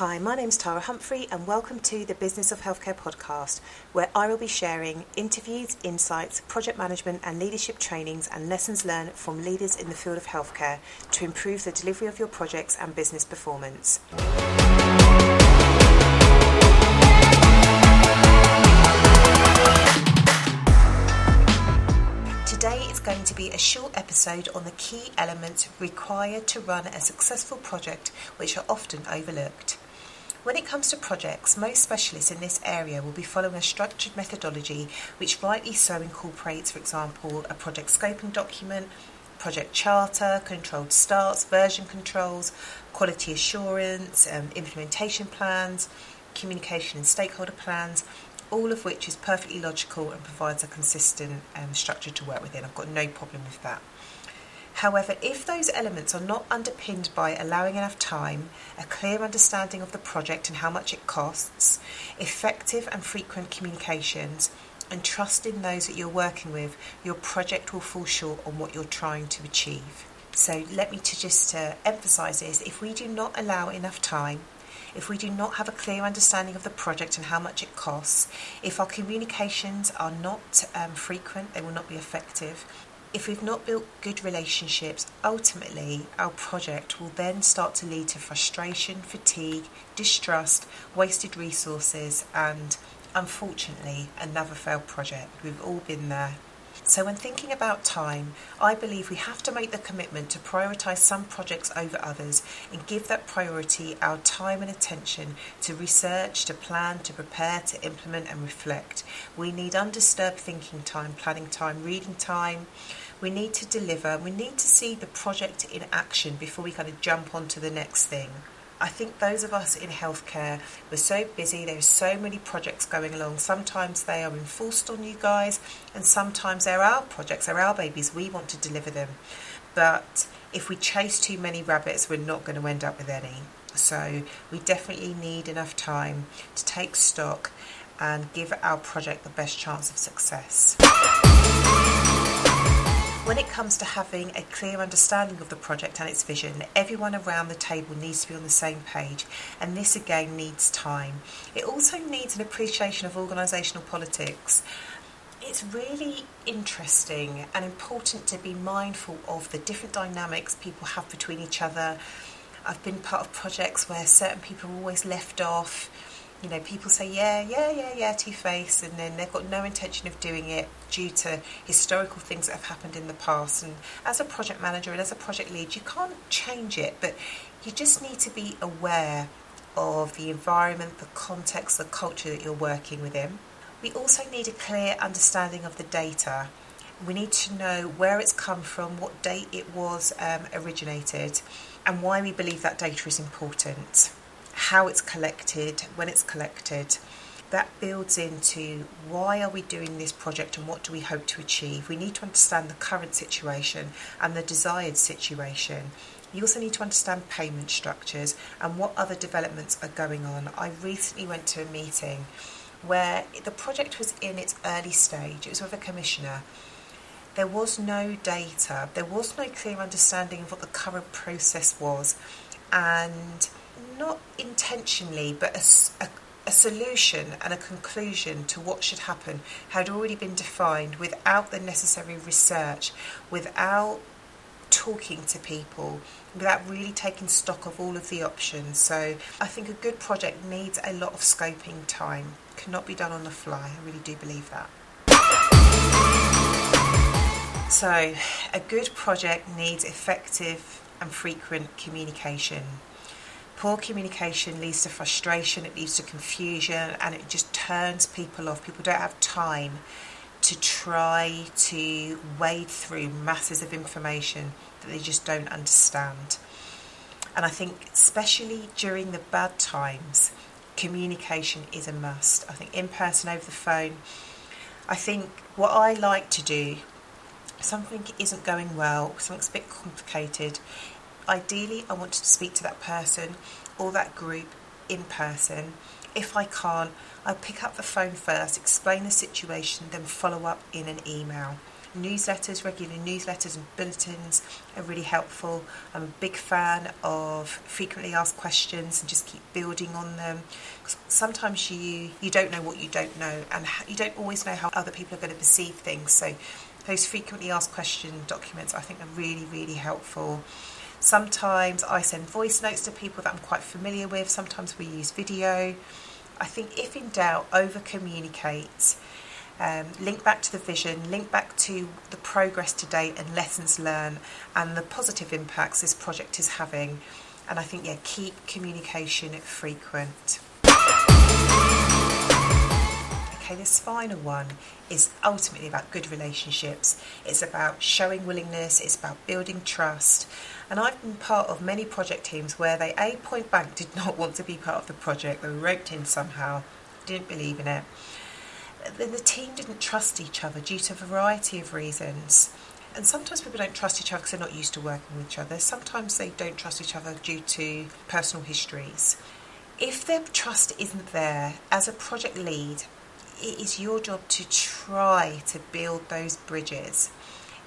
Hi, my name's Tara Humphrey, and welcome to the Business of Healthcare podcast, where I will be sharing interviews, insights, project management, and leadership trainings and lessons learned from leaders in the field of healthcare to improve the delivery of your projects and business performance. Today is going to be a short episode on the key elements required to run a successful project, which are often overlooked. When it comes to projects, most specialists in this area will be following a structured methodology which rightly so incorporates, for example, a project scoping document, project charter, controlled starts, version controls, quality assurance, um, implementation plans, communication and stakeholder plans, all of which is perfectly logical and provides a consistent um, structure to work within. I've got no problem with that. However, if those elements are not underpinned by allowing enough time, a clear understanding of the project and how much it costs, effective and frequent communications, and trust in those that you're working with, your project will fall short on what you're trying to achieve. So, let me to just uh, emphasize this if we do not allow enough time, if we do not have a clear understanding of the project and how much it costs, if our communications are not um, frequent, they will not be effective if we've not built good relationships, ultimately our project will then start to lead to frustration, fatigue, distrust, wasted resources, and unfortunately, another failed project. We've all been there. So, when thinking about time, I believe we have to make the commitment to prioritise some projects over others and give that priority our time and attention to research, to plan, to prepare, to implement, and reflect. We need undisturbed thinking time, planning time, reading time. We need to deliver. We need to see the project in action before we kind of jump onto the next thing. I think those of us in healthcare, we're so busy, there's so many projects going along. Sometimes they are enforced on you guys, and sometimes they're our projects, they're our babies, we want to deliver them. But if we chase too many rabbits, we're not going to end up with any. So we definitely need enough time to take stock and give our project the best chance of success. When it comes to having a clear understanding of the project and its vision, everyone around the table needs to be on the same page, and this again needs time. It also needs an appreciation of organisational politics. It's really interesting and important to be mindful of the different dynamics people have between each other. I've been part of projects where certain people are always left off you know, people say, yeah, yeah, yeah, yeah, T face, and then they've got no intention of doing it due to historical things that have happened in the past. And as a project manager and as a project lead, you can't change it, but you just need to be aware of the environment, the context, the culture that you're working within. We also need a clear understanding of the data. We need to know where it's come from, what date it was um, originated, and why we believe that data is important how it's collected, when it's collected. That builds into why are we doing this project and what do we hope to achieve. We need to understand the current situation and the desired situation. You also need to understand payment structures and what other developments are going on. I recently went to a meeting where the project was in its early stage, it was with a commissioner. There was no data, there was no clear understanding of what the current process was, and not intentionally, but a, a, a, solution and a conclusion to what should happen had already been defined without the necessary research, without talking to people, without really taking stock of all of the options. So I think a good project needs a lot of scoping time, cannot be done on the fly. I really do believe that. So, a good project needs effective and frequent communication. Poor communication leads to frustration, it leads to confusion, and it just turns people off. People don't have time to try to wade through masses of information that they just don't understand. And I think, especially during the bad times, communication is a must. I think in person, over the phone. I think what I like to do, something isn't going well, something's a bit complicated, ideally, I want to speak to that person or that group in person. If I can't, I'll pick up the phone first, explain the situation, then follow up in an email. Newsletters, regular newsletters and bulletins are really helpful. I'm a big fan of frequently asked questions and just keep building on them. Sometimes you you don't know what you don't know, and you don't always know how other people are going to perceive things. So those frequently asked question documents I think are really really helpful. Sometimes I send voice notes to people that I'm quite familiar with. Sometimes we use video. I think if in doubt, over communicate. Um, link back to the vision, link back to the progress to date and lessons learned and the positive impacts this project is having. And I think, yeah, keep communication frequent. Okay, this final one is ultimately about good relationships. It's about showing willingness, it's about building trust. And I've been part of many project teams where they, A, point blank, did not want to be part of the project. They were roped in somehow, didn't believe in it. Then the team didn't trust each other due to a variety of reasons. And sometimes people don't trust each other because they're not used to working with each other. Sometimes they don't trust each other due to personal histories. If their trust isn't there, as a project lead, it is your job to try to build those bridges.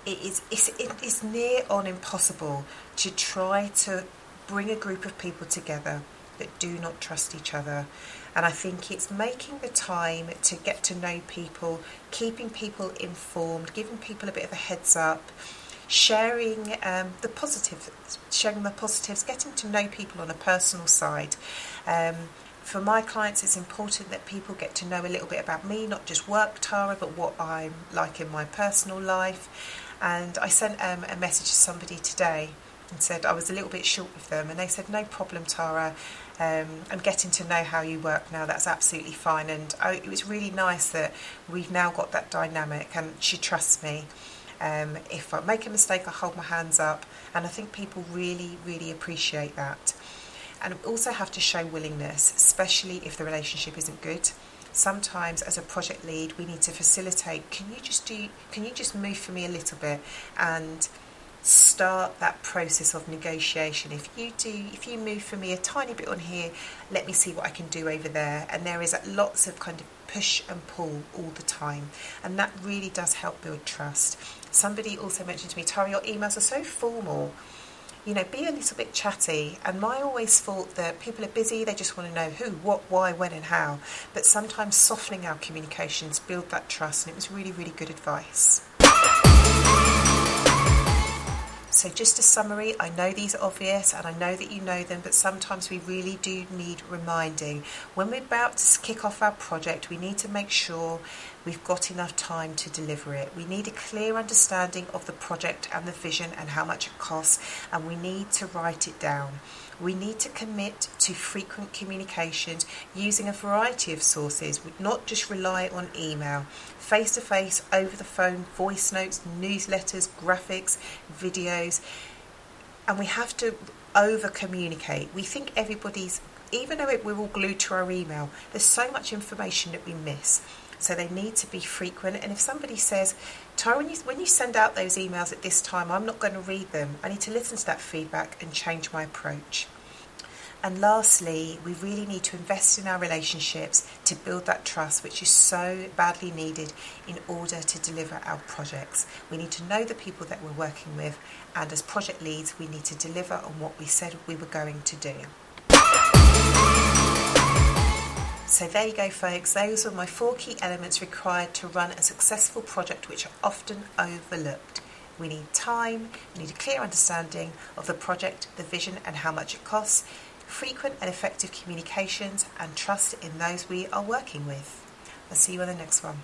It is it's, it is near on impossible to try to bring a group of people together that do not trust each other. And I think it's making the time to get to know people, keeping people informed, giving people a bit of a heads up, sharing um, the positives, sharing the positives, getting to know people on a personal side. Um, for my clients, it's important that people get to know a little bit about me, not just work Tara, but what I'm like in my personal life. And I sent um, a message to somebody today and said I was a little bit short with them, and they said, No problem, Tara. Um, I'm getting to know how you work now. That's absolutely fine. And I, it was really nice that we've now got that dynamic, and she trusts me. Um, if I make a mistake, I hold my hands up, and I think people really, really appreciate that and also have to show willingness, especially if the relationship isn't good. Sometimes, as a project lead, we need to facilitate. Can you just do? Can you just move for me a little bit and start that process of negotiation? If you do, if you move for me a tiny bit on here, let me see what I can do over there. And there is lots of kind of push and pull all the time, and that really does help build trust. Somebody also mentioned to me, Tara, your emails are so formal you know, be a little bit chatty. And I always thought that people are busy, they just want to know who, what, why, when, and how. But sometimes softening our communications build that trust, and it was really, really good advice. So, just a summary I know these are obvious and I know that you know them, but sometimes we really do need reminding. When we're about to kick off our project, we need to make sure we've got enough time to deliver it. We need a clear understanding of the project and the vision and how much it costs, and we need to write it down. We need to commit to frequent communications using a variety of sources, not just rely on email. Face to face, over the phone, voice notes, newsletters, graphics, videos. And we have to over communicate. We think everybody's, even though we're all glued to our email, there's so much information that we miss. So they need to be frequent. And if somebody says, Tara, when you, when you send out those emails at this time, I'm not going to read them. I need to listen to that feedback and change my approach. And lastly, we really need to invest in our relationships to build that trust, which is so badly needed in order to deliver our projects. We need to know the people that we're working with, and as project leads, we need to deliver on what we said we were going to do. So there you go, folks. Those are my four key elements required to run a successful project, which are often overlooked. We need time, we need a clear understanding of the project, the vision, and how much it costs, frequent and effective communications, and trust in those we are working with. I'll see you on the next one.